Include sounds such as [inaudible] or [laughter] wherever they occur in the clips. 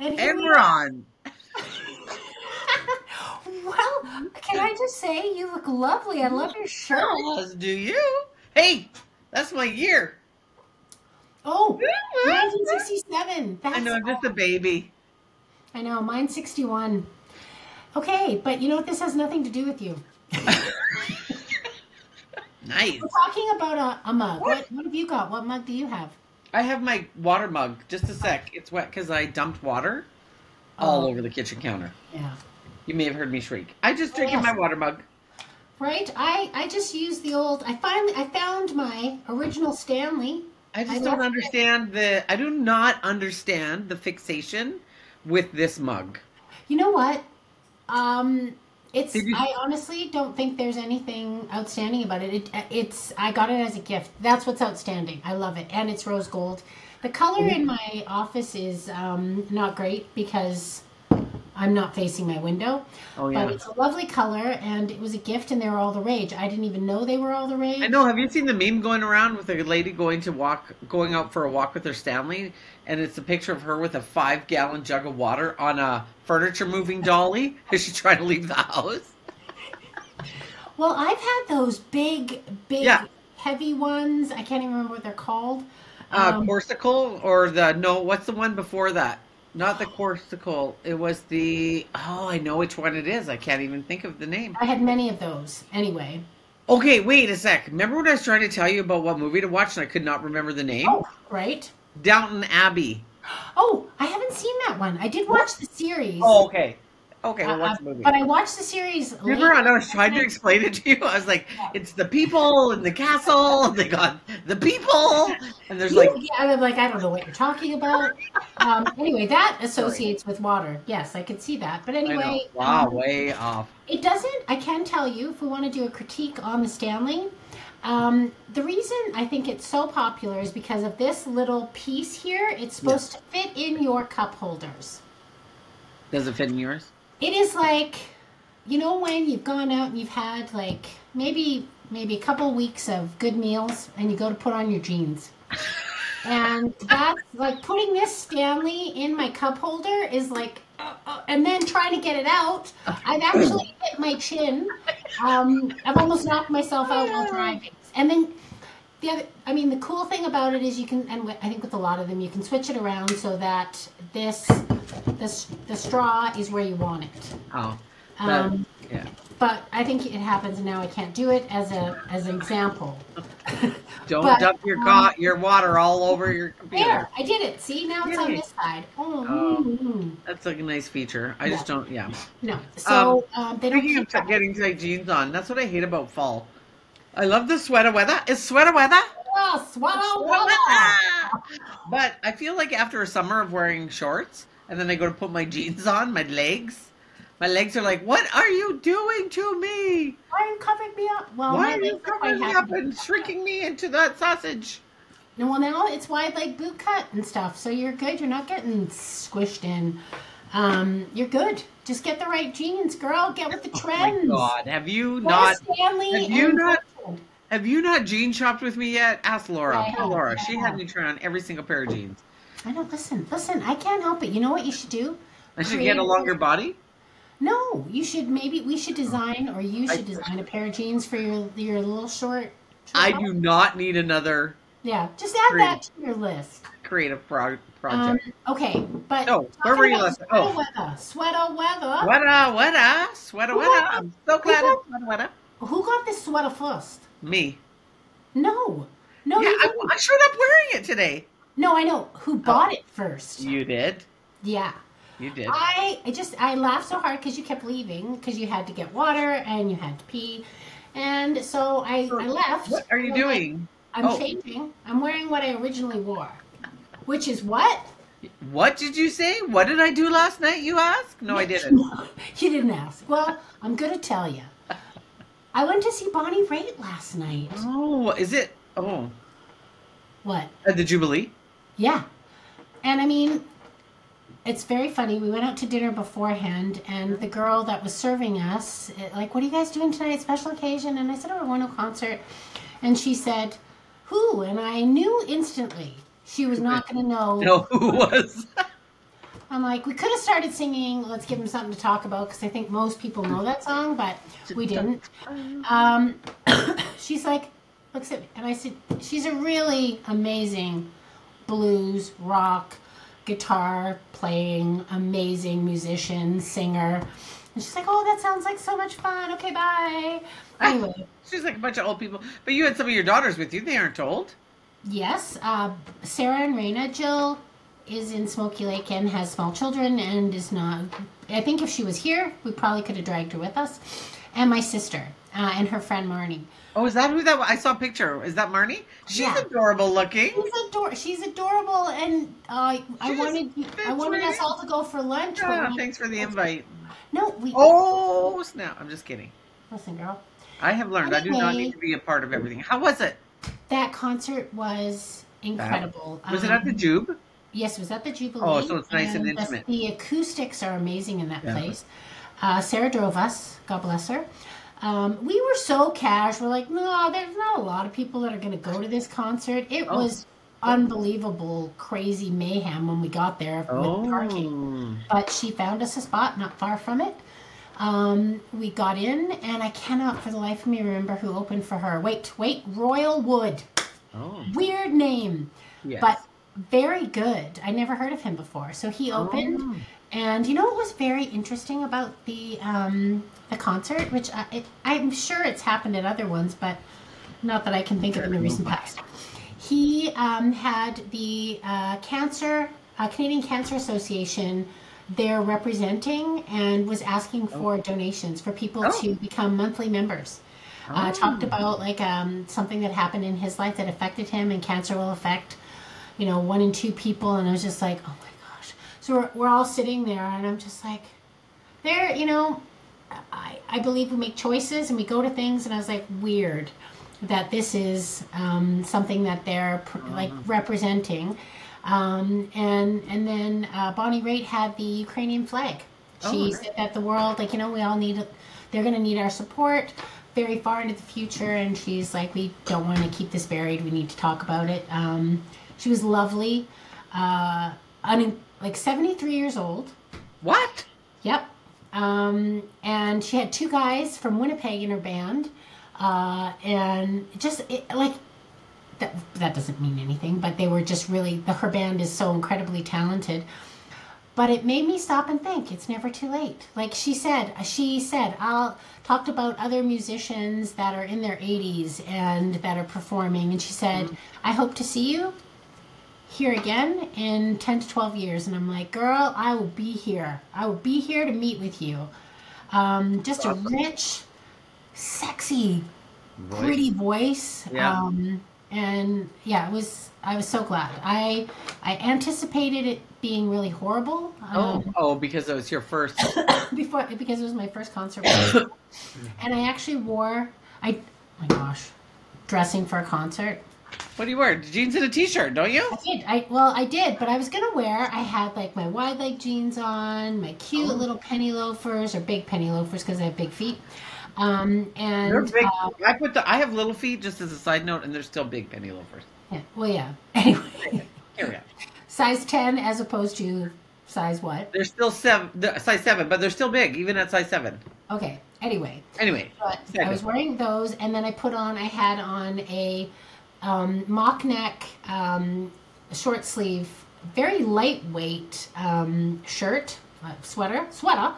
And, And we we're on. [laughs] Well, can I just say you look lovely. I love your shirt. As do you. Hey, that's my year. Oh, [laughs] 1967. That's I know, I'm just a baby. I know, mine's 61. Okay, but you know what? This has nothing to do with you. [laughs] Nice. We're talking about a, a mug. What, what have you got? What mug do you have? I have my water mug. Just a sec. It's wet because I dumped water all Oh. over the kitchen counter. Yeah. You may have heard me shriek. I just drink in Yes. my water mug. Right? I, I just used the old, I finally, I found my original Stanley. I just I don't left it- understand the. I do not understand the fixation with this mug. You know what? Um, it's, you- I honestly don't think there's anything outstanding about it. it. It's, I got it as a gift. That's what's outstanding. I love it. And it's rose gold. The color Mm-hmm. in my office is um, not great because I'm not facing my window. Oh But it's a lovely color, and it was a gift, and they were all the rage. I didn't even know they were all the rage. I know. Have you seen the meme going around with a lady going to walk, going out for a walk with her Stanley, and it's a picture of her with a five-gallon jug of water on a furniture moving dolly [laughs] as she's trying to leave the house. Well, I've had those big, big, Yeah. heavy ones. I can't even remember what they're called. Uh, Um, Corkcicle or the no? What's the one before that? Not the Corkcicle. It was the. Oh, I know which one it is. I can't even think of the name. I had many of those. Anyway. Okay, wait a sec. Remember when I was trying to tell you about what movie to watch and I could not remember the name? Oh, right. Downton Abbey. [gasps] Oh, I haven't seen that one. I did watch the series. Oh, okay. Okay, well, Uh, the movie? But I watched the series. Remember, I was trying to explain it to you. I was like, "It's the people in the castle. and They got the people, and there's like, yeah, I'm like, I don't know what you're talking about. Um, anyway, that [laughs] associates with water. Yes, I could see that. But anyway, wow, um, way off. It doesn't. I can tell you if we want to do a critique on the Stanley. Um, the reason I think it's so popular is because of this little piece here. It's supposed to fit in your cup holders. Does it fit in yours? It is like, you know, when you've gone out and you've had like maybe maybe a couple weeks of good meals, and you go to put on your jeans. And that's like putting this Stanley in my cup holder is like, uh, uh, and then trying to get it out. I've actually hit my chin. Um, I've almost knocked myself out while driving. And then the other, I mean, the cool thing about it is you can, and I think with a lot of them, you can switch it around so that this, this, the straw is where you want it. Oh, that- Um, yeah. but I think it happens and now I can't do it as a as an example. [laughs] Don't but, dump your um, your water all over your computer. There, I did it. See, now it's on this side. Oh, Oh. mm, mm. That's like a nice feature. I just don't. Yeah. no. So um, they don't Speaking of keep t- that. getting tight jeans on, that's what I hate about fall. I love the sweater weather. Is sweater weather? Oh, swallow, swallow. But I feel like after a summer of wearing shorts, and then I go to put my jeans on, my legs, my legs are like, "What are you doing to me? Why are you covering me up? Well, Why are you legs are quite covering me up and shrinking me into that sausage?" No, well, now it's wide like boot cut and stuff, so you're good. You're not getting squished in. Um, you're good. Just get the right jeans, girl. Get with the trends. Oh my god, have you not? Stanley have you not-. Have you not jean shopped with me yet? Ask Laura. I Poor have, Laura. I She have. had me try on every single pair of jeans. I know. Listen, listen. I can't help it. You know what you should do? I should get a longer body. No, you should maybe we should design or you should design a pair of jeans for your your little short. I do not need another Yeah, just add Great. that to your list. creative pro- Um, project. okay, but Oh, where were you last- oh. Sweater weather, sweater weather. Weta, weta, sweater, got- I'm so glad it's sweater, weta. Who got this sweater first? Me. No, no, yeah, you I. I showed up wearing it today. no. I know who oh. bought it first. You did. Yeah, You did. I, I just I laughed so hard because you kept leaving because you had to get water and you had to pee, and so I I left. What are you doing? I'm Oh. changing. I'm wearing what I originally wore, which is what? What did you say? What did I do last night? You ask? No, I [laughs] didn't. you didn't ask. Well, I'm gonna tell you. I went to see Bonnie Raitt last night. Oh, is it? Oh, What? at the Jubilee. Yeah. And I mean, it's very funny. We went out to dinner beforehand, and the girl that was serving us, eh, like, what are you guys doing tonight? Special occasion? And I said, oh, we're going to a concert. And she said, who? And I knew instantly she was not [laughs] going to know. No, who was? [laughs] I'm like, we could have started singing "Let's Give Him Something to Talk About" because I think most people know that song, but we didn't. Um, [coughs] she's like, looks at me, and I said, she's a really amazing blues, rock, guitar playing, amazing musician, singer. And she's like, oh, that sounds like so much fun. Okay, bye. Anyway, She's like a bunch of old people. But you had some of your daughters with you. They aren't old. yes, uh, Sarah and Raina. Jill is in Smoky Lake and has small children and is not. I think if she was here, we probably could have dragged her with us. And my sister uh, and her friend Marnie. Oh, is that who that was? I saw a picture. Is that Marnie? She's Yeah. adorable looking. She's ador- She's adorable, and uh, I wanted I wanted us all to go for lunch. Ah, we- thanks for the invite. No, we. Oh, snap. I'm just kidding. Listen, girl. I have learned I do not need to be a part of everything. How was it? That concert was incredible. Was it at the Um, Jube? Yes, it was at the Jubilee. Oh, so it's nice and the- intimate. The, acoustics are amazing in that Yeah. place. Uh, Sarah drove us. God bless her. Um, we were so cash. We're like, no, there's not a lot of people that are going to go to this concert. It Oh. was unbelievable, crazy mayhem when we got there with parking. Oh. but she found us a spot not far from it. Um, we got in, and I cannot for the life of me remember who opened for her. Wait, wait, Royal Wood. Oh. Weird name, Yes. but very good. I never heard of him before. So he opened, Oh. and you know what was very interesting about the um, the concert, which I, it, I'm sure it's happened at other ones, but not that I can think of in the recent past. He um, had the uh, cancer uh, Canadian Cancer Association there representing and was asking for donations for people Oh. to become monthly members. Uh, Oh. talked about like um, something that happened in his life that affected him, and cancer will affect, you know, one in two people. And I was just like, oh my gosh. So we're, we're all sitting there, and I'm just like, there, you know, I, I believe we make choices and we go to things, and I was like, weird that this is um, something that they're pr- like representing. Um, and and then uh, Bonnie Raitt had the Ukrainian flag. She Oh, said that the world, like you know, we all need, they're going to need our support very far into the future. And she's like, we don't want to keep this buried. We need to talk about it. Um, she was lovely, uh, un- like seventy three years old. What? Yep. Um, and she had two guys from Winnipeg in her band. Uh, and just it, like that, that doesn't mean anything, but they were just really, the, her band is so incredibly talented. But it made me stop and think it's never too late. Like she said, she said, I'll talked about other musicians that are in their 80s and that are performing. And she said, I hope to see you here again in 10 to 12 years. And I'm like, girl, I will be here. I will be here to meet with you. Um, just a rich, sexy, pretty voice. Yeah. Um, and yeah, it was, I was so glad. I, I anticipated it being really horrible. Oh, Um, oh, because it was your first. [coughs] before because it was my first concert [coughs] and i actually wore i oh my gosh dressing for a concert What do you wear? Jeans and a t-shirt, don't you? i did i well i did but i was gonna wear i had like my wide leg jeans on my cute Oh. little penny loafers or big penny loafers because i have big feet um and They're big. uh, I put the. I have little feet, just as a side note, and they're still big penny loafers. yeah, well yeah [laughs] anyway Here we are. size 10 as opposed to size what They're still seven, they're size seven, but they're still big, even at size seven. okay anyway Anyway, But I was wearing those, and then I put on, I had on a um, mock neck, um, short sleeve, very lightweight um, shirt, uh, sweater, sweater,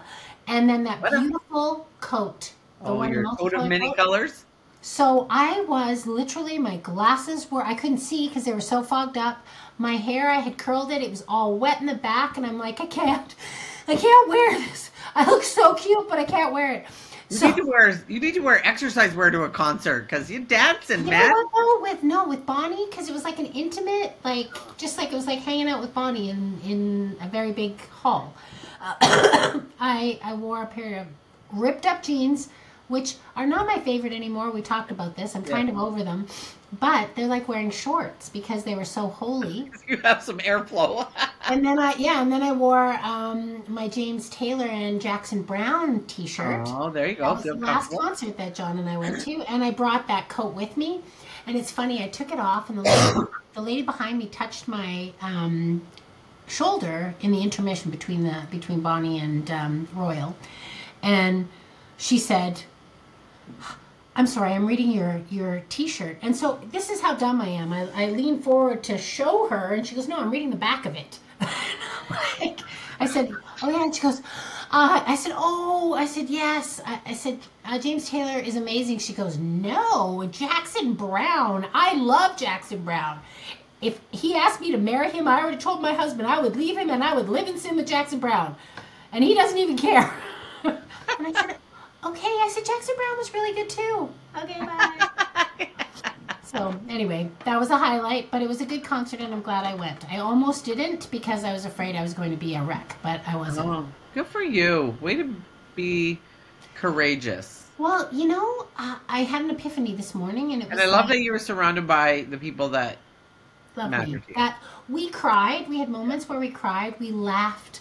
and then that Sweater. beautiful coat. the oh, one your coat of many coat. colors. So I was literally, my glasses were, I couldn't see because they were so fogged up. My hair, I had curled it, it was all wet in the back, and I'm like, I can't, I can't wear this. I look so cute, but I can't wear it. You So, need to wear. You need to wear exercise wear to a concert because you dancing, You man. know what though? With no, with Bonnie, because it was like an intimate, like just like it was like hanging out with Bonnie in in a very big hall. Uh, [coughs] I I wore a pair of ripped up jeans, which are not my favorite anymore. We talked about this. I'm kind Yeah. of over them, but they're like wearing shorts because they were so holy. [laughs] You have some airflow. [laughs] And then I yeah, and then I wore um, my James Taylor and Jackson Browne T-shirt. oh, there you That go. was the last concert that John and I went to, and I brought that coat with me. And it's funny, I took it off, and the lady, [coughs] the lady behind me touched my um, shoulder in the intermission between the between Bonnie and um, Royal, and she said, "I'm sorry, I'm reading your your T-shirt." And so this is how dumb I am. I, I lean forward to show her, and she goes, "No, I'm reading the back of it." [laughs] like, I said, "Oh yeah," and she goes. Uh, I said, "Oh," I said, "Yes." I, I said, uh, "James Taylor is amazing." She goes, "No, Jackson Browne. I love Jackson Browne. If he asked me to marry him, I already told my husband I would leave him and I would live in sin with Jackson Browne, and he doesn't even care." [laughs] and I said, "Okay." I said, "Jackson Browne was really good too." Okay, bye. [laughs] So anyway, that was a highlight, but it was a good concert, and I'm glad I went. I almost didn't because I was afraid I was going to be a wreck, but I wasn't. Oh, good for you. Way to be courageous. Well, you know, uh, I had an epiphany this morning, and it was And I love like, that you were surrounded by the people that lovely. you. That we cried. We had moments where we cried. We laughed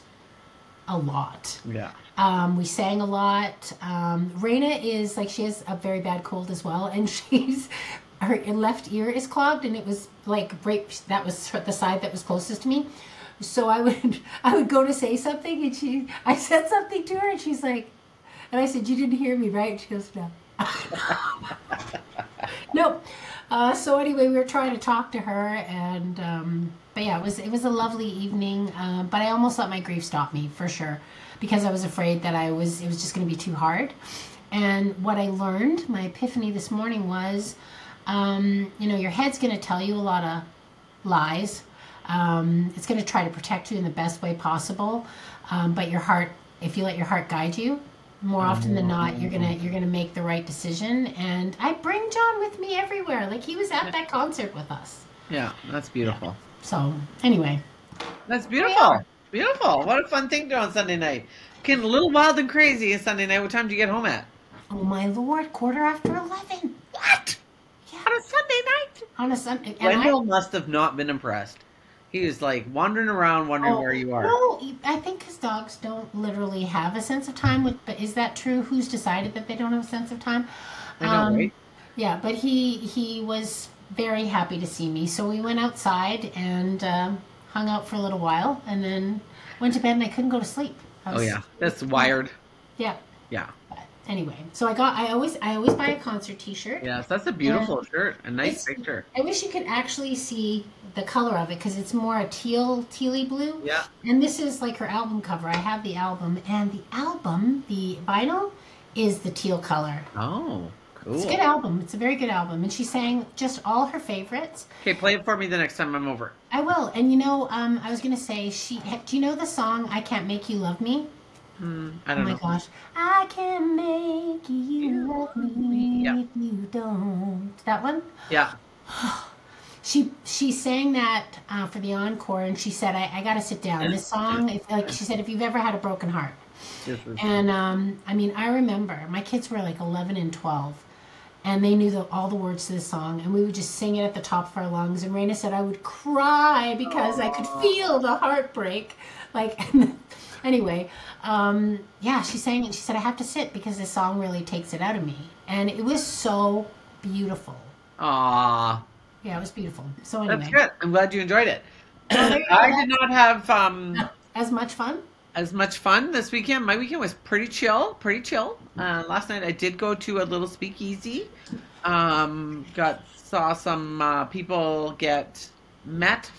a lot. yeah. Um, we sang a lot. Um, Raina is like she has a very bad cold as well, and [laughs] she's her left ear is clogged, and it was like right that was the side that was closest to me. So I would [laughs] I would go to say something, and she I said something to her, and she's like, and I said, "You didn't hear me, right?" And she goes, "No." [laughs] nope. Uh, so anyway, we were trying to talk to her, and um, but yeah, it was it was a lovely evening. Um, but I almost let my grief stop me for sure, because I was afraid that I was it was just going to be too hard. And what I learned, my epiphany this morning was, um, you know, your head's going to tell you a lot of lies. Um, it's going to try to protect you in the best way possible, um, but your heart, if you let your heart guide you, more often than not, you're gonna you're gonna make the right decision. And I bring John with me everywhere. Like he was at that concert with us. Yeah, that's beautiful. So anyway, That's beautiful. Beautiful. What a fun thing to do on Sunday night. Getting a little wild and crazy on Sunday night. What time do you get home at? oh my lord, quarter after eleven. What? Yeah, On a Sunday night? on a Sunday. And I, Wendell must have not been impressed. He was like wandering around, wondering where you are. No, I think his dogs don't literally have a sense of time. With, but is that true? Who's decided that they don't have a sense of time? I know, Um, right? Yeah, but he he was very happy to see me. So we went outside and um, hung out for a little while, and then went to bed. And I couldn't go to sleep. I Oh yeah, that's wired. yeah. Yeah, But anyway, so I got. I always I always buy a concert T-shirt. yes, that's a beautiful shirt. A nice picture. I wish you could actually see the color of it because it's more a teal tealy blue. Yeah. And this is like her album cover. I have the album, and the album, the vinyl, is the teal color. Oh, cool. It's a good album. It's a very good album, and she sang just all her favorites. Okay, play it for me the next time I'm over. I will. And you know, um, I was gonna say she. Do you know the song "I Can't Make You Love Me"? Hmm, I Oh don't know. Oh my know. gosh! I can make you love me Yeah. if you don't. That one. Yeah. [sighs] She she sang that uh, for the encore, and she said, "I, I got to sit down." This song, if, like she said, if you've ever had a broken heart, and um, I mean, I remember my kids were like eleven and twelve, and they knew the, all the words to the song, and we would just sing it at the top of our lungs. And Raina said I would cry because I could feel the heartbreak. Like, [laughs] anyway, um, yeah, she sang it. She said I have to sit because this song really takes it out of me, and it was so beautiful. Aw, Yeah, it was beautiful. So anyway, that's good. I'm glad you enjoyed it. I did not have um, [laughs] as much fun. As much fun this weekend. My weekend was pretty chill, pretty chill. Uh, last night I did go to a little speakeasy. Um, got saw some uh, people get met,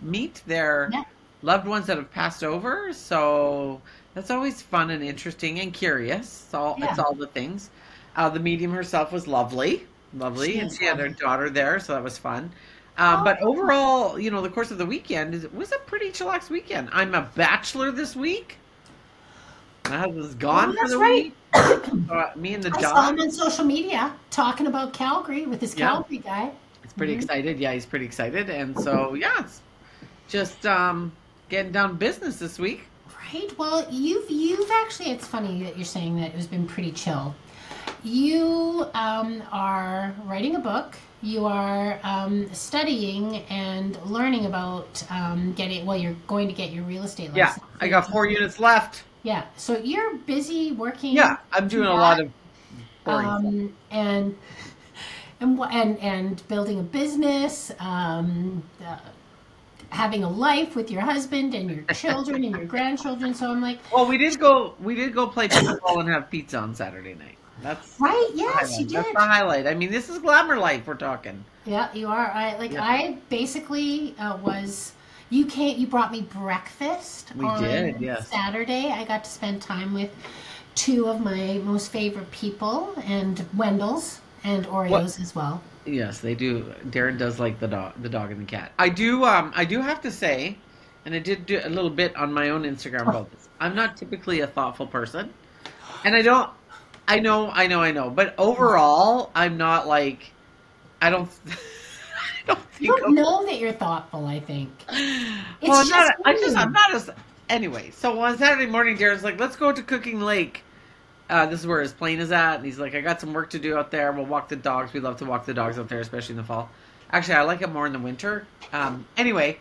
meet their Yeah. loved ones that have passed over. So that's always fun and interesting and curious. It's all it's all the things. Uh, the medium herself was lovely, lovely, She and she had her daughter there, so that was fun. Um, but overall, you know, the course of the weekend is- it was a pretty chillax weekend. I'm a bachelor this week. My husband's gone Oh, for the right. week. [coughs] So, me and the dog. I saw him on social media talking about Calgary with this Yeah. Calgary guy. He's pretty Mhm. excited. Yeah, he's pretty excited, and so yeah, it's just um, getting down business this week. Right. Well, you've you've actually. It's funny that you're saying that it's been pretty chill. You um, are writing a book. You are um, studying and learning about um, getting. Well, you're going to get your real estate license. Yeah. I got four units left. Yeah. So you're busy working. Yeah, I'm doing a lot of boring um, and and and and building a business, um, uh, having a life with your husband and your children and your [laughs] grandchildren. So I'm like, Well, we did go. We did go play pickleball and have pizza on Saturday night. That's right? Yes, you did. That's the highlight. I mean, this is glamour life we're talking. Yeah, you are. I like. Yeah. I basically uh, was. You came. You brought me breakfast. We on did, yes. Saturday, I got to spend time with two of my most favorite people, and Wendell's and Oreos as well. Yes, they do. Darren does like the dog, the dog and the cat. I do. Um, I do have to say, and I did do a little bit on my own Instagram about this. I'm not typically a thoughtful person, and I don't. I know, I know, I know. But overall, I'm not like. I don't. [laughs] I don't You don't know that you're thoughtful. I think. [sighs] It's well, I'm not. just I just I'm not as. Anyway, so on Saturday morning, Darren's like, "Let's go to Cooking Lake." Uh, this is where his plane is at, and he's like, "I got some work to do out there. We'll walk the dogs. We love to walk the dogs out there, especially in the fall. Actually, I like it more in the winter. Um, anyway,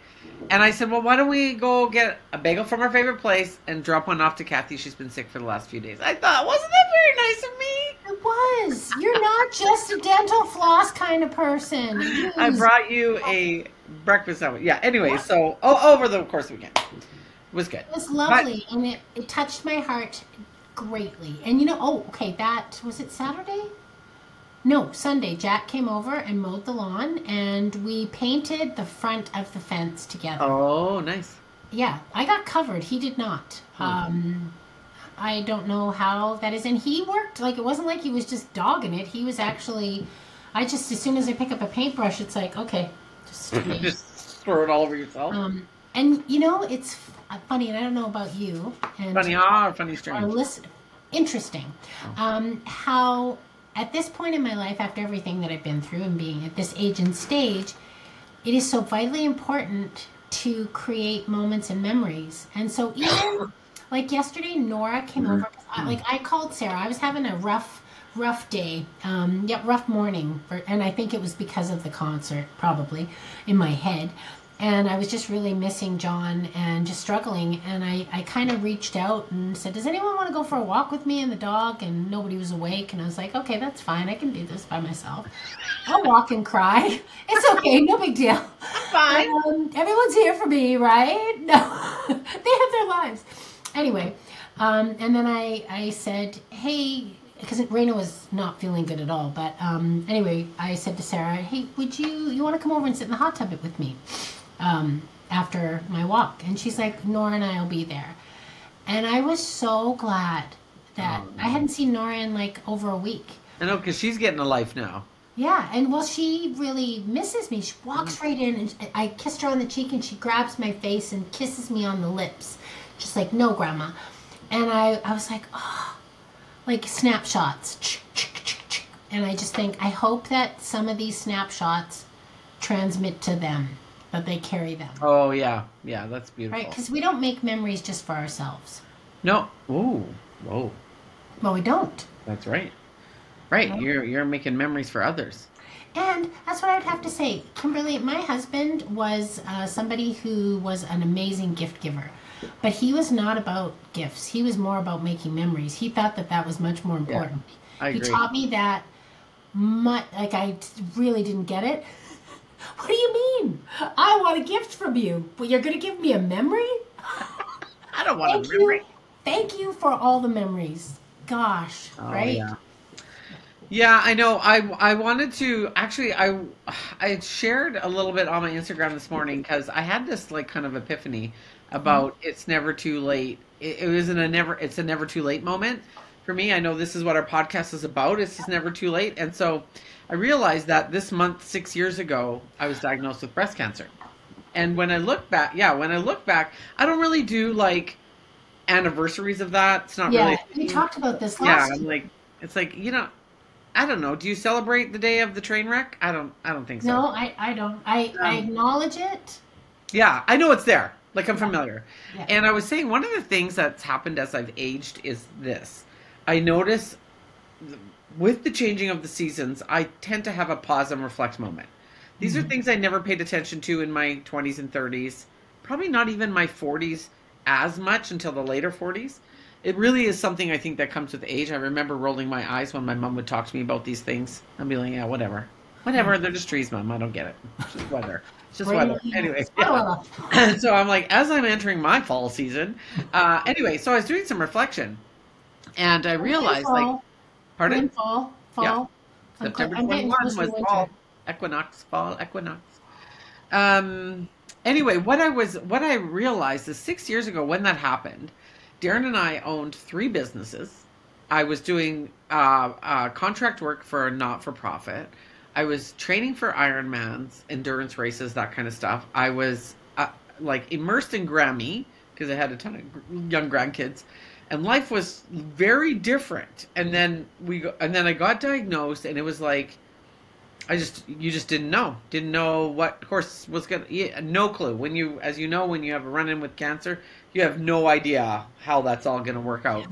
and I said, "Well, why don't we go get a bagel from our favorite place and drop one off to Kathie? She's been sick for the last few days." I thought, wasn't that very nice of me? It was. You're not just a dental floss kind of person. I brought you a breakfast sandwich. Yeah. Anyway, so oh, over the course of the weekend, it was good. It was lovely, and it, it touched my heart greatly. And you know, oh, okay, that was it Saturday? No, Sunday. Jack came over and mowed the lawn, and we painted the front of the fence together. Oh, nice. Yeah, I got covered. He did not. Hmm. Um, I don't know how that is, and he worked like it wasn't like he was just dogging it. He was actually. I just as soon as I pick up a paintbrush, it's like okay, just. [laughs] Just throw it all over yourself. Um, and you know, it's f- funny, and I don't know about you. And funny ah, or funny Our strange. listen, interesting. Um, how at this point in my life, after everything that I've been through and being at this age and stage, it is so vitally important to create moments and memories. And so even [coughs] like yesterday, Nora came over. I, like I called Sarah. I was having a rough, rough day. Um, yeah, rough morning. For, and I think it was because of the concert, probably in my head. And I was just really missing John and just struggling. And I, I kind of reached out and said, Does anyone want to go for a walk with me and the dog? And nobody was awake. And I was like, Okay, that's fine. I can do this by myself. I'll walk and cry. It's okay. No big deal. [laughs] Fine. Um, everyone's here for me, right? [laughs] No, they have their lives. Anyway, um, and then I, I said, hey, because Raina was not feeling good at all. But um, anyway, I said to Sarah, hey, would you, you want to come over and sit in the hot tub with me um, after my walk? And she's like, Nora and I will be there. And I was so glad that Oh, I hadn't seen Nora in like over a week. I know because she's getting a life now. Yeah, and well, she really misses me. She walks right in, and I kissed her on the cheek, and she grabs my face and kisses me on the lips, just like, "No, Grandma." And I, I was like, oh, like snapshots, and I just think, I hope that some of these snapshots transmit to them, that they carry them, Oh yeah, yeah, that's beautiful. right? Because we don't make memories just for ourselves. No, ooh, whoa, Well, we don't. that's right. Right, Yeah. you're you're making memories for others. And that's what I'd have to say. Kimberly, my husband was uh, somebody who was an amazing gift giver. But he was not about gifts. He was more about making memories. He thought that that was much more important. I he taught me that much, like I really didn't get it. What do you mean? I want a gift from you, but you're going to give me a memory? [laughs] I don't want Thank to memory. you. Thank you for all the memories. Gosh, Oh, right? Yeah. Yeah, I know. I I wanted to actually I I had shared a little bit on my Instagram this morning because I had this like kind of epiphany about mm-hmm. it's never too late. It, wasn't a never it's a never too late moment for me. I know this is what our podcast is about. It's just never too late, and so I realized that this month six years ago I was diagnosed with breast cancer, and when I look back, yeah, when I look back, I don't really do like anniversaries of that. It's not Yeah, really. we talked about this Yeah, last I'm like, it's like you know, I don't know. Do you celebrate the day of the train wreck? I don't. I don't think so. No, I, I don't. I, I Um, acknowledge it. Yeah, I know it's there. Like I'm familiar. Yeah. And I was saying one of the things that's happened as I've aged is this. I notice with the changing of the seasons, I tend to have a pause and reflect moment. These are Mhm. things I never paid attention to in my 20s and 30s. Probably not even my 40s as much until the later 40s. It really is something I think that comes with age. I remember rolling my eyes when my mom would talk to me about these things. I'd be like, yeah, whatever. Whatever, they're just trees, mom. I don't get it. It's just weather. It's just weather. Anyway, yeah. [laughs] Oh, [laughs] so I'm like, as I'm entering my fall season, uh, anyway, so I was doing some reflection, and I realized, like, fall, pardon, in fall, fall. Yeah. September cl- I'm getting 21 was winter. fall equinox, fall equinox. Um. Anyway, what I was, what I realized is six years ago when that happened, Darren and I owned three businesses. I was doing uh, uh, contract work for a not-for-profit. I was training for Ironmans, endurance races, that kind of stuff. I was uh, like immersed in Grammy because I had a ton of young grandkids, and life was very different. And then we, and then I got diagnosed, and it was like, I just, you just didn't know, didn't know what course was gonna, yeah, no clue. When you, as you know, when you have a run-in with cancer, you have no idea how that's all gonna work out.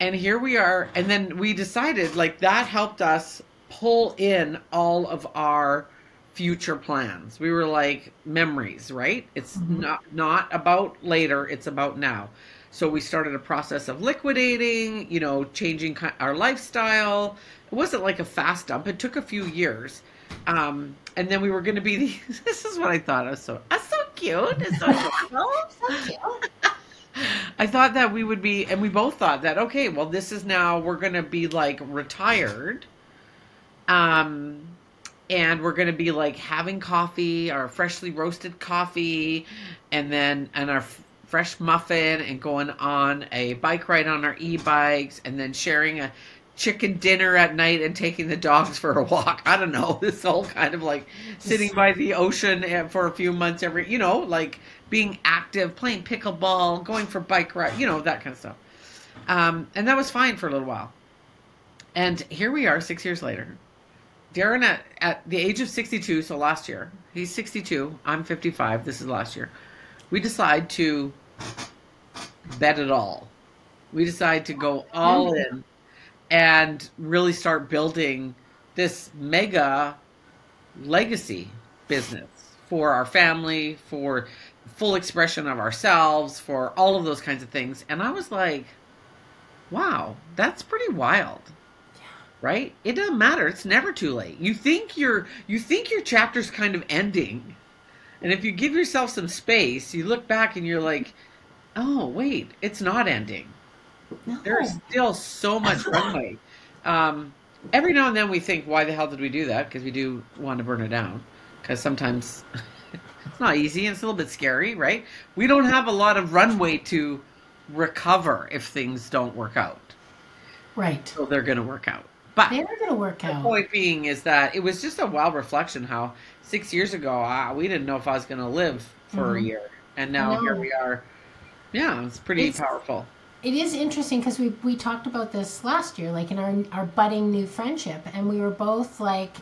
And here we are, and then we decided like that helped us pull in all of our future plans. We were like memories, right? It's Mhm. not not about later, it's about now. So we started a process of liquidating, you know, changing our lifestyle. It wasn't like a fast dump. It took a few years. Um, and then we were going to be the, [laughs] this is what I thought. I was so, that's so cute. It's so adorable. Thank you. I thought that we would be, and we both thought that, okay, well, this is now, we're going to be like retired. Um, and we're going to be like having coffee, our freshly roasted coffee, and then, and our fresh muffin, and going on a bike ride on our e bikes, and then sharing a chicken dinner at night and taking the dogs for a walk. I don't know. [laughs] This whole kind of like sitting by the ocean for a few months every, you know, like being active, playing pickleball, going for bike ride, you know, that kind of stuff. Um, and that was fine for a little while. And here we are, six years later. Darren, at, at the age of 62, so last year, he's 62, I'm 55, this is last year. We decide to bet it all. We decide to go all in and really start building this mega legacy business for our family, for full expression of ourselves, for all of those kinds of things. And I was like, wow, that's pretty wild. Right? It doesn't matter. It's never too late. You think your you think your chapter's kind of ending. And if you give yourself some space, you look back and you're like, "Oh, wait, it's not ending." No. There's still so much [laughs] runway. Um, every now and then we think, why the hell did we do that? Because we do want to burn it down. Because sometimes [laughs] it's not easy and it's a little bit scary, right? We don't have a lot of runway to recover if things don't work out. Right. So they're going to work out. But They are going to work the out. point being is that it was just a wild reflection how six years ago we didn't know if I was going to live for a Mhm. year, and now here we are. Yeah, it's pretty It's- powerful. It is interesting because we we talked about this last year, like in our our budding new friendship, and we were both like,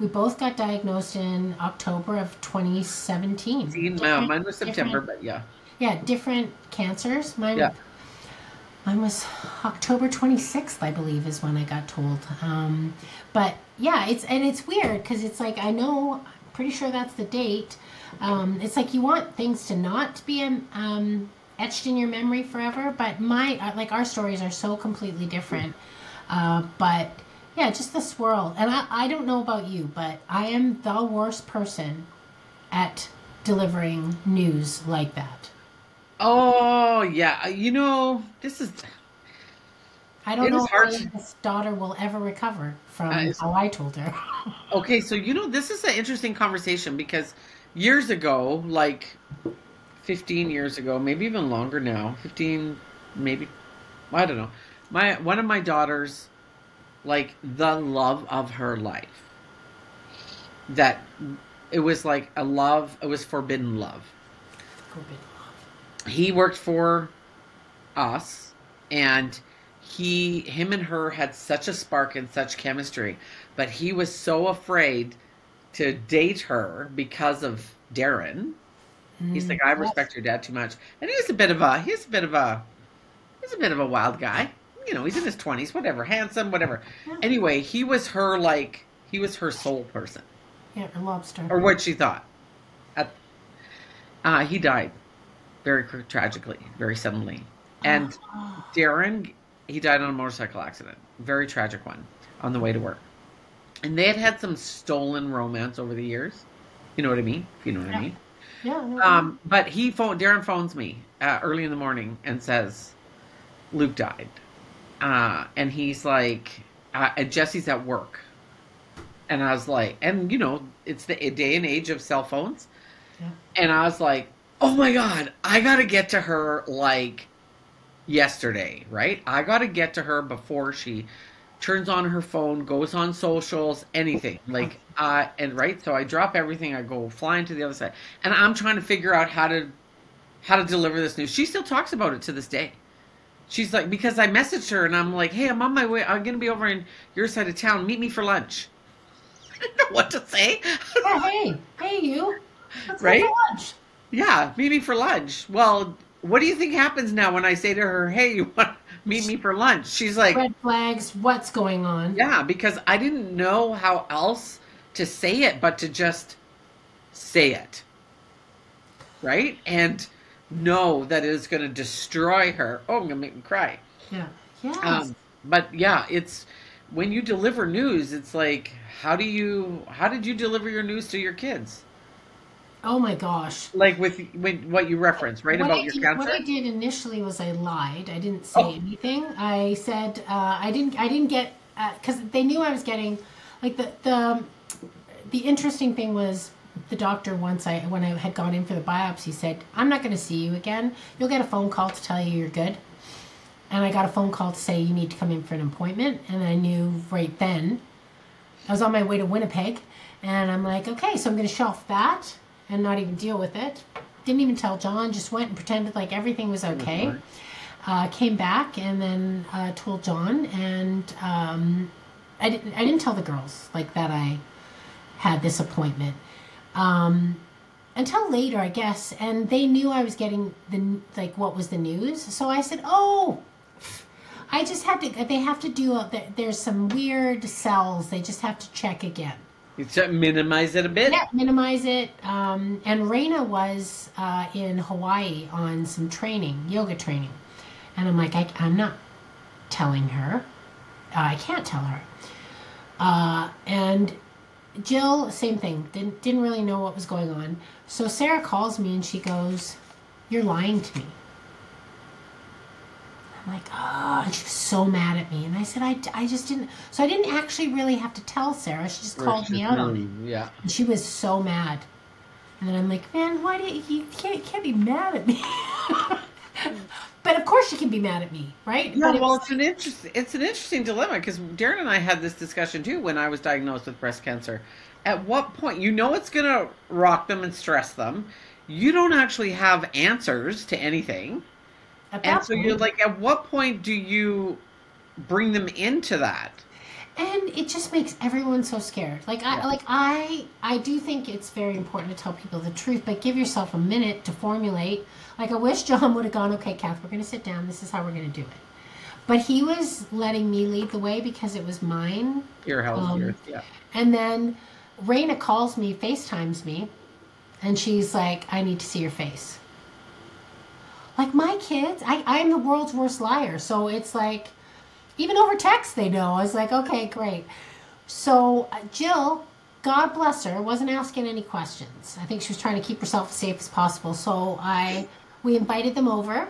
we both got diagnosed in October of 2017. See, no, mine was September, but yeah. Yeah, different cancers. Mine, Yeah. Mine was October 26th, I believe, is when I got told. Um, but yeah, it's and it's weird because it's like I know, I'm pretty sure that's the date. Um, it's like you want things to not be um, etched in your memory forever, but my uh, like our stories are so completely different. Uh, but yeah, just the swirl. And I, I don't know about you, but I am the worst person at delivering news like that. Oh yeah, you know this is I don't It know if this daughter will ever recover from Uh, how I told her. [laughs] okay. So you know this is an interesting conversation because years ago, like fifteen years ago, maybe even longer now, fifteen, maybe I don't know. My one of my daughters, like the love of her life. That it was like a love. It was forbidden love. He worked for us and he him and her had such a spark and such chemistry but he was so afraid to date her because of darren. He's like i respect your dad too much. And he's a bit of a he's a bit of a he's a bit of a wild guy. You know he's in his 20s whatever handsome whatever. Anyway he was her like he was her soul person. Yeah, a lobster. or what she thought. At, uh, he died very tragically, very suddenly. And Oh, Darren, he died on a motorcycle accident, very tragic one, on the way to work. and they had had some stolen romance over the years. You know what I mean? If you know what I Yeah. mean. Yeah. no, Um, but he phone Darren phones me uh, early in the morning and says Luke died, uh, and he's like, uh, and Jesse's at work, and I was like, and you know, it's the day and age of cell phones, Yeah. and I was like, oh my god, I gotta get to her like yesterday, right? I gotta get to her before she turns on her phone, goes on socials, anything. Like uh and right, so I drop everything, I go flying to the other side. And I'm trying to figure out how to how to deliver this news. She still talks about it to this day. She's like because I messaged her and I'm like, "Hey, I'm on my way. I'm going to be over in your side of town. Meet me for lunch." [laughs] I don't know what to say. Yeah, hey, hey, you. Let's Right? go for lunch. Yeah, meet me for lunch. Well, what do you think happens now when I say to her, "Hey, you want to meet me for lunch?" She's like, Red flags. What's going on? "Yeah," because I didn't know how else to say it but to just say it. Right? And know that it is going to destroy her. Oh, I'm going to make me cry. Yeah. Yes. Um, but yeah, it's when you deliver news, it's like how do you how did you deliver your news to your kids? Oh my gosh. Like with when what you referenced, right what about I your did, cancer? What I did initially was I lied. I didn't say Oh. anything. I said uh, I didn't. I didn't get because they knew I was getting like the the the interesting thing was the doctor once I when I had gone in for the biopsy said I'm not going to see you again. You'll get a phone call to tell you you're good. And I got a phone call to say you need to come in for an appointment. And I knew right then I was on my way to Winnipeg. And I'm like, okay, so I'm going to shelf that and not even deal with it. Didn't even tell John, just went and pretended like everything was okay. Uh, came back and then uh, told John, and um, I didn't. I didn't tell the girls like that I had this appointment um, until later, I guess. And they knew I was getting the like what was the news, so I said, "Oh, I just had to. They have to do. A, there's some weird cells. They just have to check again." You minimize it a bit. Yeah, minimize it. Um, and Raina was uh, in Hawaii on some training, yoga training. And I'm like, I, I'm not telling her. Uh, I can't tell her. Uh, and Jill, same thing. Didn't didn't really know what was going on. So Sarah calls me and she goes, "You're lying to me." I'm like, oh, and she was so mad at me. And I said, I, I just didn't. So I didn't actually really have to tell Sarah. She just called me out on it. Yeah. And she was so mad. And then I'm like, man, why do you, you can't, you can't be mad at me? [laughs] but of course she can be mad at me, right? Yeah, but it well, was- it's an interesting it's an interesting dilemma because Darren and I had this discussion too when I was diagnosed with breast cancer. At what point you know it's going to rock them and stress them. You don't actually have answers to anything, at and so you're like, at what point do you bring them into that? and it just makes everyone so scared. Like I, Yeah. like I, I do think it's very important to tell people the truth, but give yourself a minute to formulate. Like I wish John would have gone, okay, Kath, we're going to sit down. This is how we're going to do it. But he was letting me lead the way because it was mine Your health, Um, yeah. And then Raina calls me, FaceTimes me, and she's like, I need to see your face. Like my kids, I, I'm the world's worst liar. So it's like, even over text, they know. I was like, okay, great. So uh, Jill, God bless her, wasn't asking any questions. I think she was trying to keep herself as safe as possible. So I, we invited them over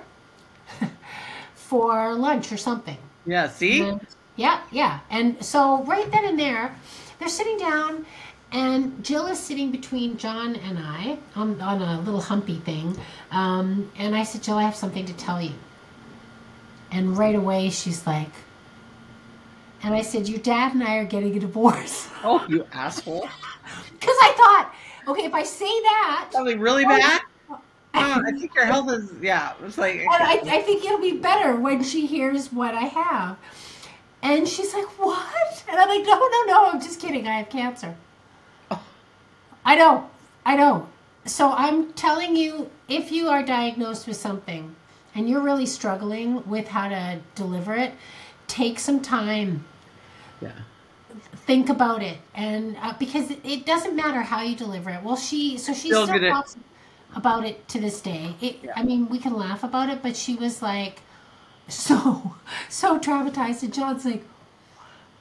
[laughs] for lunch or something. Yeah, see? And- yeah, yeah. And so right then and there, they're sitting down, and Jill is sitting between John and I on, on a little humpy thing. Um, and I said, Jill, I have something to tell you. And right away, she's like, and I said, Your dad and I are getting a divorce. [laughs] Oh, you asshole. Because I thought, okay, if I say that, Something really bad? [laughs] Oh, I think your health is, yeah. It's like, And I, I think it'll be better when she hears what I have. And she's like, What? And I'm like, No, no, no, I'm just kidding. I have cancer. I know. I know. So I'm telling you, if you are diagnosed with something and you're really struggling with how to deliver it, take some time yeah. think about it and uh, because it, doesn't matter how you deliver it well she so she Still still, talks about it to this day it, Yeah. i mean we can laugh about it but she was like so so traumatized and john's like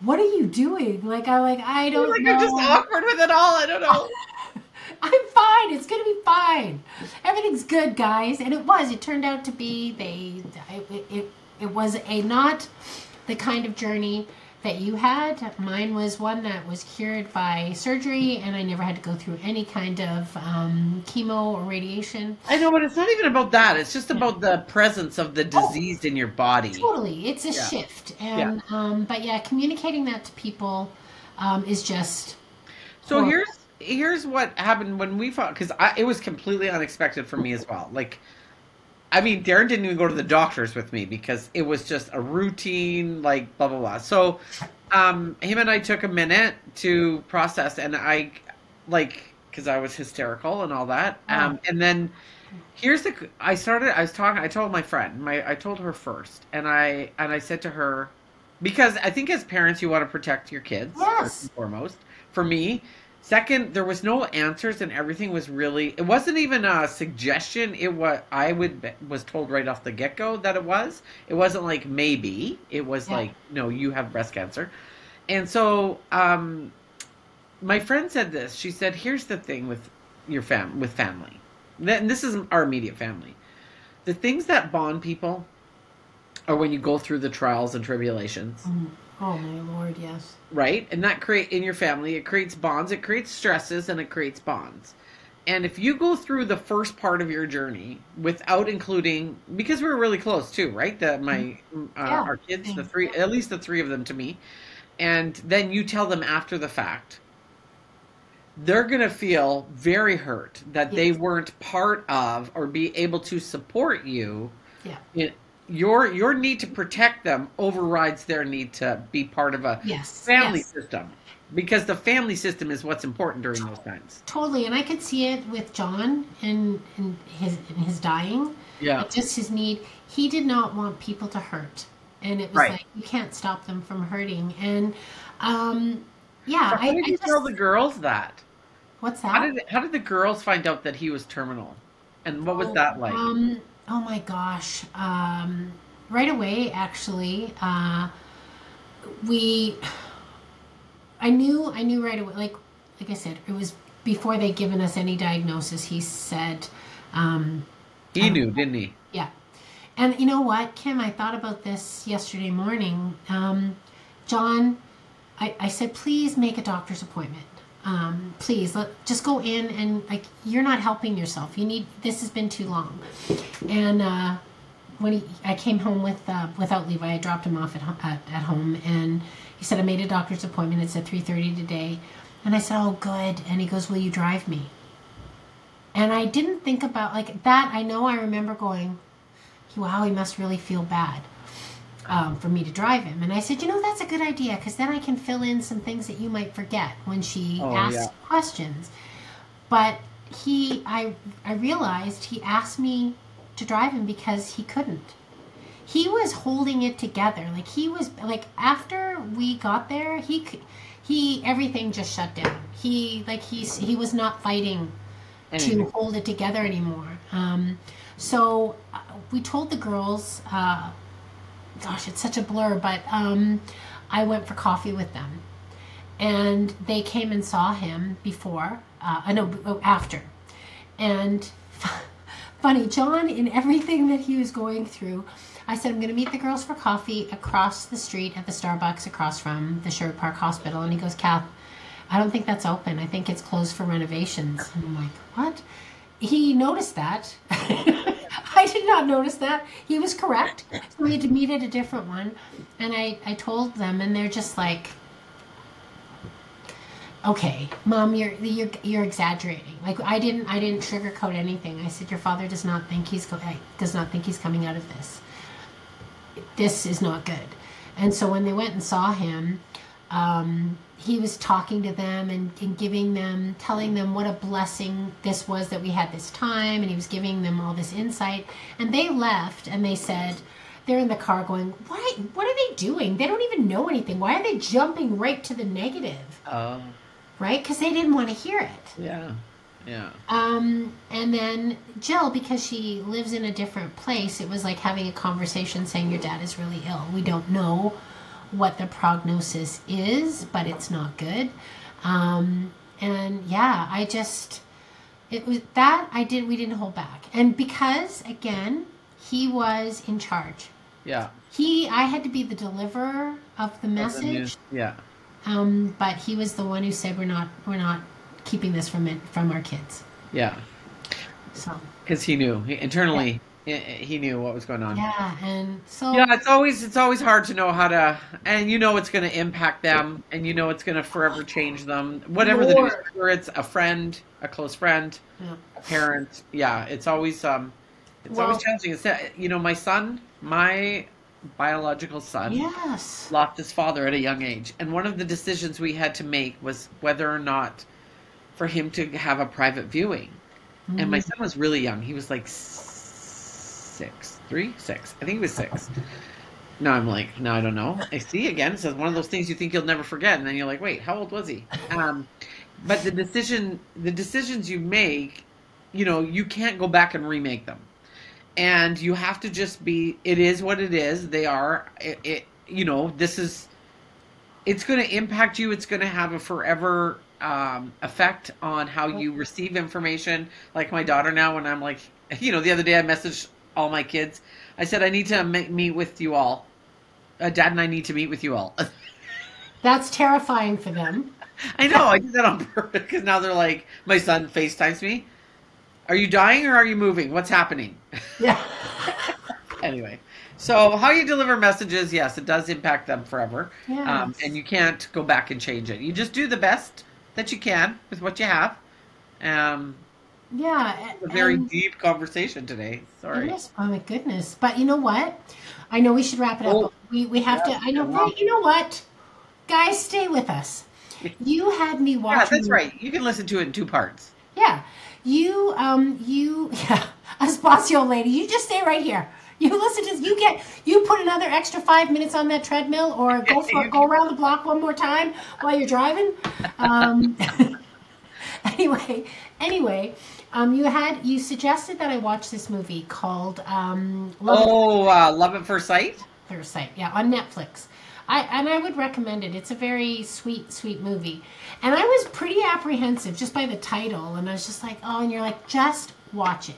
what are you doing? Like I'm like I don't like know. I'm just awkward with it all. I don't know. [laughs] I'm fine. It's gonna be fine. Everything's good, guys. And it was. It turned out to be they. It it, it was a not the kind of journey that you had. Mine was one that was cured by surgery, and I never had to go through any kind of um, chemo or radiation. I know, but it's not even about that. It's just about the presence of the disease in your body. Totally, it's a Yeah. shift, and um, but yeah, communicating that to people um, is just So Well- here's here's what happened when we found because it was completely unexpected for me as well. Like, I mean, Darren didn't even go to the doctors with me because it was just a routine, like blah blah blah. So, um, him and I took a minute to process, and I like because I was hysterical and all that. Um, and then here's the I started. I was talking. I told my friend. My I told her first, and I and I said to her. Because I think as parents, you want to protect your kids first and foremost. For me, Second, there was no answers, and everything was really. It wasn't even a suggestion. It was I would was told right off the get go that it was. It wasn't like maybe. It was Yeah. like no, you have breast cancer, and so um, my friend said this. She said, "Here's the thing with your fam with family. And this is our immediate family. The things that bond people are when you go through the trials and tribulations." Oh my lord, yes. right? And that create in your family, it creates bonds, it creates stresses, and it creates bonds. And if you go through the first part of your journey without including, because we were really close too, right? The my uh, Yeah. our kids, the three, at least the three of them to me, and then you tell them after the fact, they're gonna feel very hurt that they weren't part of or be able to support you Yeah. it, your your need to protect them overrides their need to be part of a Yes. family yes. system because the family system is what's important during those times. Totally, and I could see it with John and and his in his dying. Yeah. Just his need. He did not want people to hurt, and it was Right. like you can't stop them from hurting. And um, yeah, How I, did I you just, tell the girls that? what's that? How did how did the girls find out that he was terminal? And what was Oh, that like? Um, oh my gosh. Um, right away, actually, uh, we. I knew. I knew right away. Like, like I said, it was before they'd given us any diagnosis. He said, um, he knew, didn't he? yeah. And you know what, Kim? I thought about this yesterday morning. Um, John, I, I said, please make a doctor's appointment. Um, please, let, just go in and like you're not helping yourself. You need. This has been too long. And uh, when he, I came home with uh, without Levi, I dropped him off at, at at home, and he said I made a doctor's appointment. It's at three thirty today. And I said, oh, good. And he goes, will you drive me? And I didn't think about like that. I know I remember going, wow, he must really feel bad um, for me to drive him. And I said, you know, that's a good idea because then I can fill in some things that you might forget when she Oh, asks yeah. questions. But he, I, I realized he asked me to drive him because he couldn't. He was holding it together. Like he was like after we got there, he he everything just shut down. He like he's he was not fighting to hold it together anymore. Um, so uh, we told the girls, uh, gosh, it's such a blur, but um, I went for coffee with them. And they came and saw him before, uh, I know, oh, after. And [laughs] funny, John, in everything that he was going through, I said, I'm going to meet the girls for coffee across the street at the Starbucks across from the Sherwood Park Hospital. And he goes, Kath, I don't think that's open. I think it's closed for renovations. And I'm like, what? He noticed that. [laughs] [laughs] I did not notice that. He was correct. So we had to meet at a different one. And I, I told them, and they're just like, okay, mom, you're, you're, you're exaggerating. Like I didn't, I didn't sugarcoat anything. I said, your father does not think he's, does not think he's coming out of this. This is not good. And so when they went and saw him, um, he was talking to them and, and giving them, telling them what a blessing this was that we had this time, and he was giving them all this insight. And they left and they said, they're in the car going, what, what are they doing? They don't even know anything. Why are they jumping right to the negative? Oh, Right? Because they didn't want to hear it. yeah, yeah. Um, and then Jill, because she lives in a different place, it was like having a conversation saying your dad is really ill. We don't know what the prognosis is, but it's not good. Um, and yeah, I just it was that I did we didn't hold back, and because again he was in charge. Yeah. He I had to be the deliverer of the message, Yeah. um, but he was the one who said we're not we're not keeping this from it from our kids. Yeah. So Because he knew he, internally, he, he knew what was going on. yeah, and so Yeah, it's always it's always hard to know how to, and you know it's going to impact them, and you know it's going to forever change them. Whatever the news, whether it's a friend, a close friend, Yeah. a parent, yeah, it's always um, it's Well- always challenging. It's you know, my son, my biological son, yes, lost his father at a young age, and one of the decisions we had to make was whether or not for him to have a private viewing. And my son was really young. He was like six, three, six. I think he was six. No, I'm like, no, I don't know. I see again. It says one of those things you think you'll never forget, and then you're like, wait, how old was he? Um, but the decision, the decisions you make, you know, you can't go back and remake them, and you have to just be. It is what it is. They are. It, it you know, this is. It's going to impact you. It's going to have a forever um, effect on how you receive information. Like my daughter now, when I'm like, [laughs] you know, the other day I messaged all my kids. I said I need to meet with you all. Uh, Dad and I need to meet with you all. [laughs] that's terrifying for them. I know I did that on purpose because now they're like, my son FaceTimes me. Are you dying or are you moving? What's happening? [laughs] Yeah, anyway, so how you deliver messages, yes, it does impact them forever. Yes. Um, and you can't go back and change it. You just do the best that you can with what you have. Um, yeah. a very deep conversation today. Sorry. Oh my goodness! But you know what? I know we should wrap it up. Oh. we we have Yeah, to. I know. yeah, well- you know what? Guys, stay with us. You had me [laughs] Yeah, watching. that's right. You can listen to it in two parts. Yeah, you um you [laughs] yeah, Espacio lady. You just stay right here. You listen to you get you put another extra five minutes on that treadmill or go [laughs] for go around the block one more time while you're driving. Um, anyway, anyway, um, you had you suggested that I watch this movie called um, Love at Oh, uh, Love at First Sight? First Sight, yeah, on Netflix. I and I would recommend it. It's a very sweet, sweet movie. And I was pretty apprehensive just by the title, and I was just like, oh, and you're like, just watch it.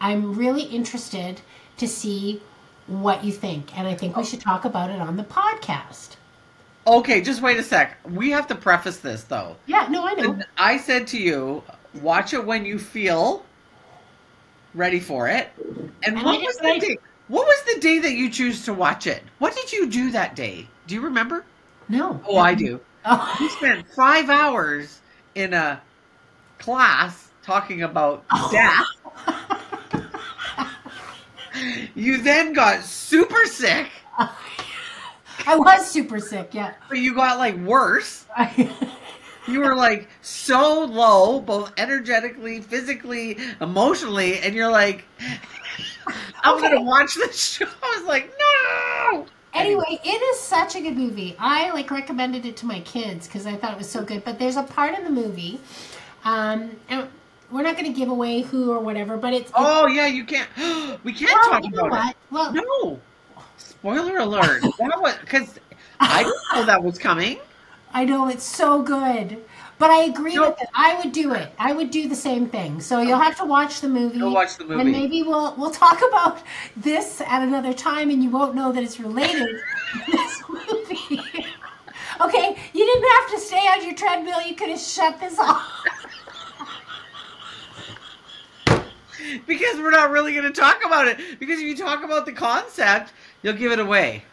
I'm really interested to see what you think, and I think we should talk about it on the podcast. Okay, just wait a sec. We have to preface this, though. Yeah, no, I know. And I said to you, watch it when you feel ready for it. And what was the day? What was the day that you choose to watch it? What did you do that day? Do you remember? No. Oh, I do. [laughs] Oh, You spent five hours in a class talking about [laughs] oh. death. you then got super sick, [laughs] I was super sick. Yeah. but you got like worse. You were like so low, both energetically, physically, emotionally, and you're like, I'm Okay. gonna watch this show. I was like, no. Anyway, it is such a good movie. I like recommended it to my kids because I thought it was so good. But there's a part in the movie, um, and we're not going to give away who or whatever. But it's, it's Oh yeah, you can't. [gasps] We can't well, talk you know about what? Well, it. No. Spoiler alert. That was because I didn't know that was coming. I know it's so good. But I agree No. with it. I would do it. I would do the same thing. So you'll have to watch the movie. Go watch the movie. And maybe we'll we'll talk about this at another time, and you won't know that it's related to this [laughs] movie. okay, you didn't have to stay on your treadmill. You could have shut this off. Because we're not really going to talk about it. Because if you talk about the concept, you'll give it away.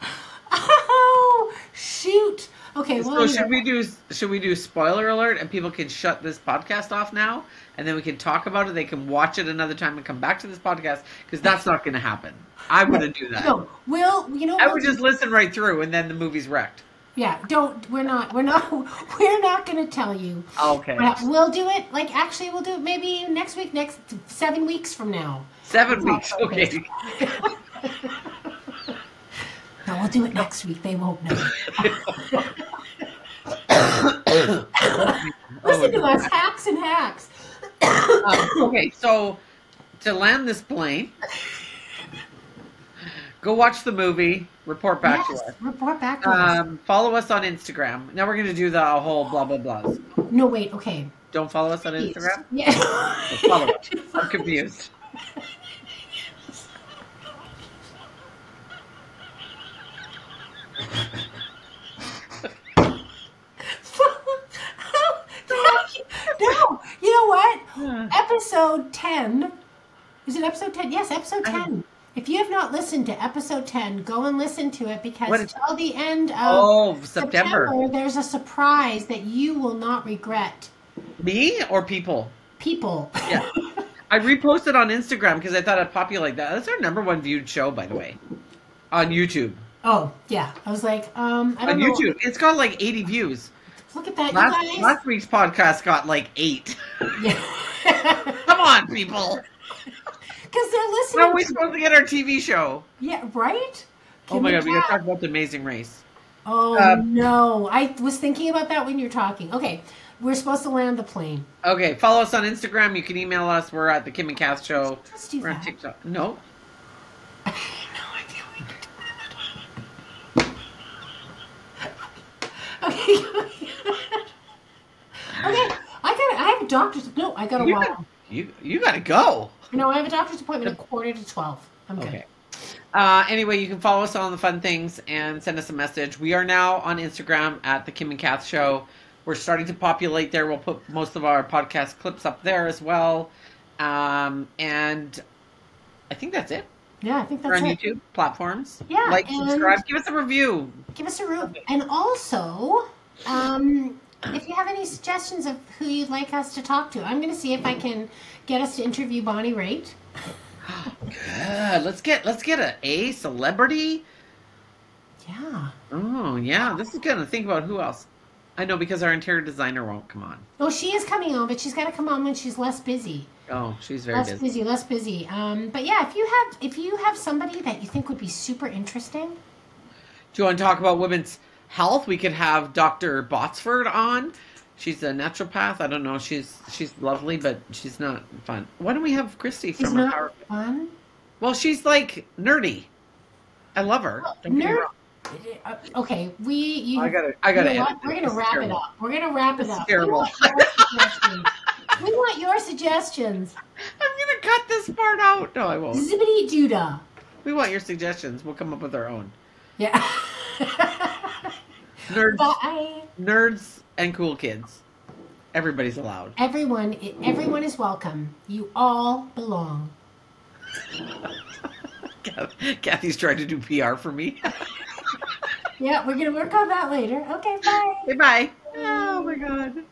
[laughs] Oh shoot! Okay, well, so should we do should we do spoiler alert and people can shut this podcast off now and then we can talk about it. They can watch it another time and come back to this podcast because that's not going to happen. I wouldn't do that. no, we'll you know I would just listen right through and then the movie's wrecked. yeah. Don't we're not we're not [laughs] we're not going to tell you. Okay. But we'll do it. Like actually, we'll do it maybe next week, next seven weeks from now. Seven weeks. Okay. [laughs] [laughs] No, we'll do it next week. They won't know. [coughs] Listen to us, hacks and hacks. [coughs] Um, okay. So to land this plane, Go watch the movie. Report back yes, to us. report back to us. Um, follow us on Instagram. Now we're going to do the whole blah blah blahs. No, wait. Okay. Don't follow us on Instagram. Yeah. Follow us. I'm [laughs] confused. No, you know what? Episode 10. Is it episode 10? Yes, episode I- 10. If you have not listened to episode 10, go and listen to it because till the end of Oh, September. there's a surprise that you will not regret. Me or people? People. Yeah. [laughs] I reposted on Instagram because I thought I'd populate that. That's our number one viewed show, by the way, on YouTube. Oh, yeah. I was like, um, I don't know. YouTube, it's got like 80 views. Look at that, Last, you guys. last week's podcast got like eight. Yeah. [laughs] Come on, people. Because they're listening. How are we to- supposed to get our TV show? Yeah, right? Oh my Can god, we we gotta talk about the Amazing Race. Oh Um, no! I was thinking about that when you're talking. Okay, we're supposed to land the plane. Okay, follow us on Instagram. You can email us. We're at the Kim and Kath Show. Let's do We're on that. TikTok. No, no, I feel like Okay. [laughs] okay. I got. I have a doctor's. No, I got a got, you you gotta go. No, I have a doctor's appointment at quarter to twelve. I'm good. Okay. Uh, anyway, you can follow us on the fun things and send us a message. We are now on Instagram at the Kim and Kath Show. We're starting to populate there. We'll put most of our podcast clips up there as well. Um, and I think that's it. Yeah, I think that's on it. YouTube platforms. Yeah, like, subscribe, give us a review. Give us a review, And also, um, if you have any suggestions of who you'd like us to talk to, I'm going to see if I can get us to interview Bonnie Raitt. [gasps] Good. Let's get let's get a a celebrity. Yeah. Oh yeah, this is good. To think about who else. I know because our interior designer won't come on. Oh, she is coming on, but she's got to come on when she's less busy. Oh, she's very less busy. busy, less busy. Um, but yeah, if you have if you have somebody that you think would be super interesting, Do you want to talk about women's health? We could have Dr. Botsford on. She's a naturopath. I don't know. She's she's lovely, but she's not fun. Why don't we have Christy is from not Power? fun. Well, she's like nerdy. I love her. Don't get me Nerd. wrong. Uh, okay, we you. I gotta I gotta you know edit? We're gonna wrap it up. We're gonna wrap it up. terrible. [laughs] We want your suggestions. we want your suggestions. I'm gonna cut this part out. No, I won't. Zippity Judah. We want your suggestions. We'll come up with our own. Yeah. [laughs] Nerds, Bye. nerds, and cool kids. Everybody's allowed. Everyone, everyone is welcome. You all belong. [laughs] Kathie's trying to do PR for me. [laughs] Yeah, we're gonna work on that later. Okay, bye. Say bye. Oh my god.